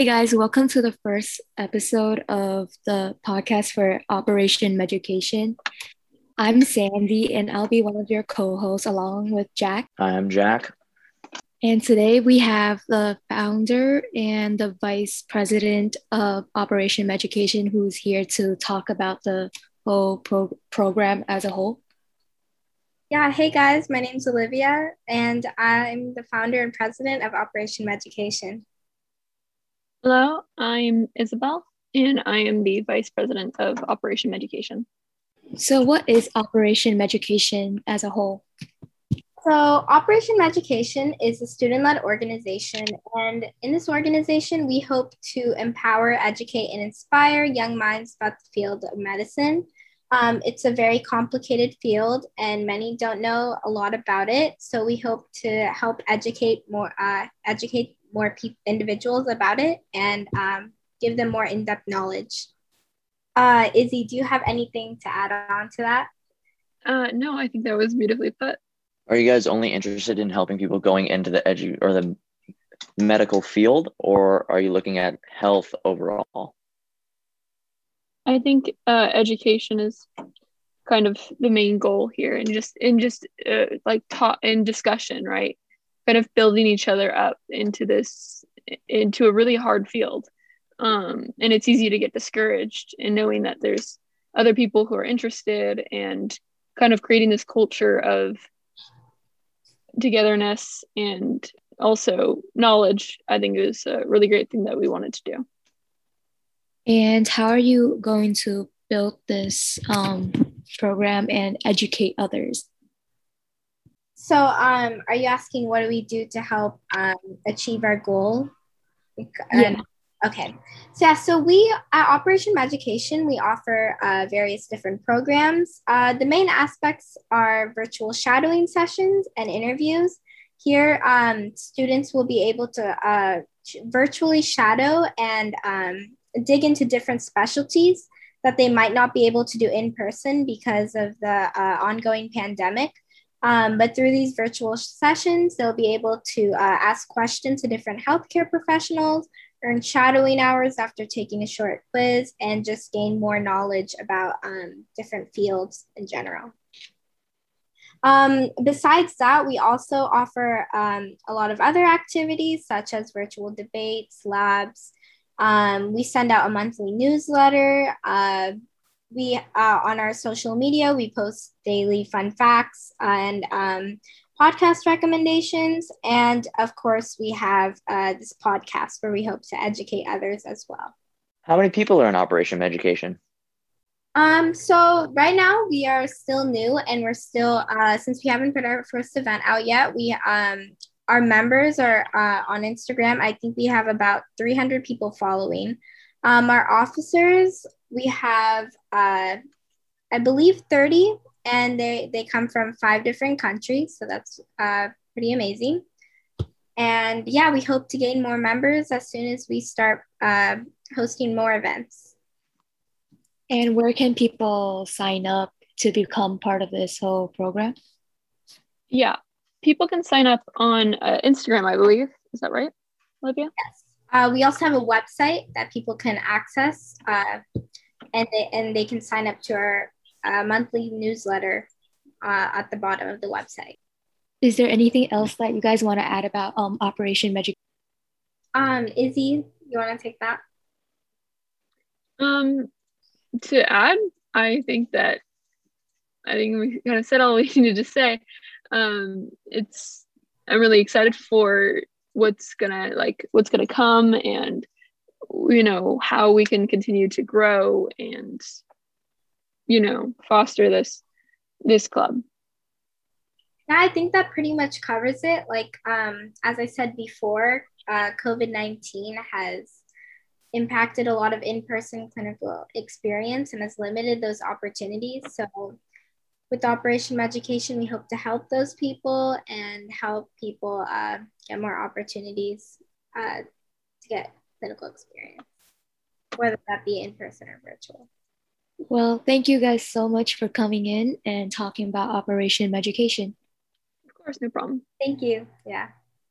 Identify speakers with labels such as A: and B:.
A: Hey guys, welcome to the first episode of the podcast for Operation MEDucation. I'm Sandy and I'll be one of your co hosts along with Jack.
B: Hi, I'm Jack.
A: And today we have the founder and the vice president of Operation MEDucation who's here to talk about the whole pro- program as a whole.
C: Yeah, hey guys, my name's Olivia and I'm the founder and president of Operation MEDucation.
D: Hello, I'm Isabelle, and I am the Vice President of Operation MEDucation.
A: So, what is Operation MEDucation as a whole?
C: So, Operation MEDucation is a student led organization, and in this organization, we hope to empower, educate, and inspire young minds about the field of medicine. Um, it's a very complicated field, and many don't know a lot about it. So, we hope to help educate more, uh, educate more pe- individuals about it and um, give them more in-depth knowledge. Uh, Izzy, do you have anything to add on to that?
D: Uh, no, I think that was beautifully put.
B: Are you guys only interested in helping people going into the edu or the medical field, or are you looking at health overall?
D: I think uh, education is kind of the main goal here, and just in just uh, like taught in discussion, right? Kind of building each other up into this into a really hard field. Um, and it's easy to get discouraged in knowing that there's other people who are interested and kind of creating this culture of togetherness and also knowledge i think is a really great thing that we wanted to do.
A: And how are you going to build this um, program and educate others
C: so, um, are you asking what do we do to help um, achieve our goal?
A: Yeah.
C: Okay. So, yeah, so we at Operation MEDucation, we offer uh, various different programs. Uh, the main aspects are virtual shadowing sessions and interviews. Here, um, students will be able to uh, virtually shadow and um, dig into different specialties that they might not be able to do in person because of the uh, ongoing pandemic. Um, but through these virtual sessions, they'll be able to uh, ask questions to different healthcare professionals, earn shadowing hours after taking a short quiz, and just gain more knowledge about um, different fields in general. Um, besides that, we also offer um, a lot of other activities such as virtual debates, labs. Um, we send out a monthly newsletter. Uh, we uh, on our social media we post daily fun facts and um, podcast recommendations. And of course we have uh, this podcast where we hope to educate others as well.
B: How many people are in Operation MEDucation?
C: Um, so right now we are still new and we're still uh, since we haven't put our first event out yet we um, our members are uh, on instagram. I think we have about 300 people following. Um, our officers, we have, uh, I believe, 30, and they, they come from five different countries. So that's uh, pretty amazing. And yeah, we hope to gain more members as soon as we start uh, hosting more events.
A: And where can people sign up to become part of this whole program?
D: Yeah, people can sign up on uh, Instagram, I believe. Is that right, Olivia?
C: Yes. Uh, we also have a website that people can access, uh, and they and they can sign up to our uh, monthly newsletter uh, at the bottom of the website.
A: Is there anything else that you guys want to add about um, Operation Magic?
C: Um, Izzy, you want to take that?
D: Um, to add, I think that I think we kind of said all we needed to say. Um, it's I'm really excited for what's gonna like what's gonna come and you know how we can continue to grow and you know foster this this club.
C: Yeah i think that pretty much covers it. Like um as i said before uh, covid-19 has impacted a lot of in-person clinical experience and has limited those opportunities. So with Operation MEDucation, we hope to help those people and help people uh, get more opportunities uh, to get clinical experience, whether that be in person or virtual.
A: Well, thank you guys so much for coming in and talking about Operation MEDucation.
D: Of course, no problem.
C: Thank you. Yeah.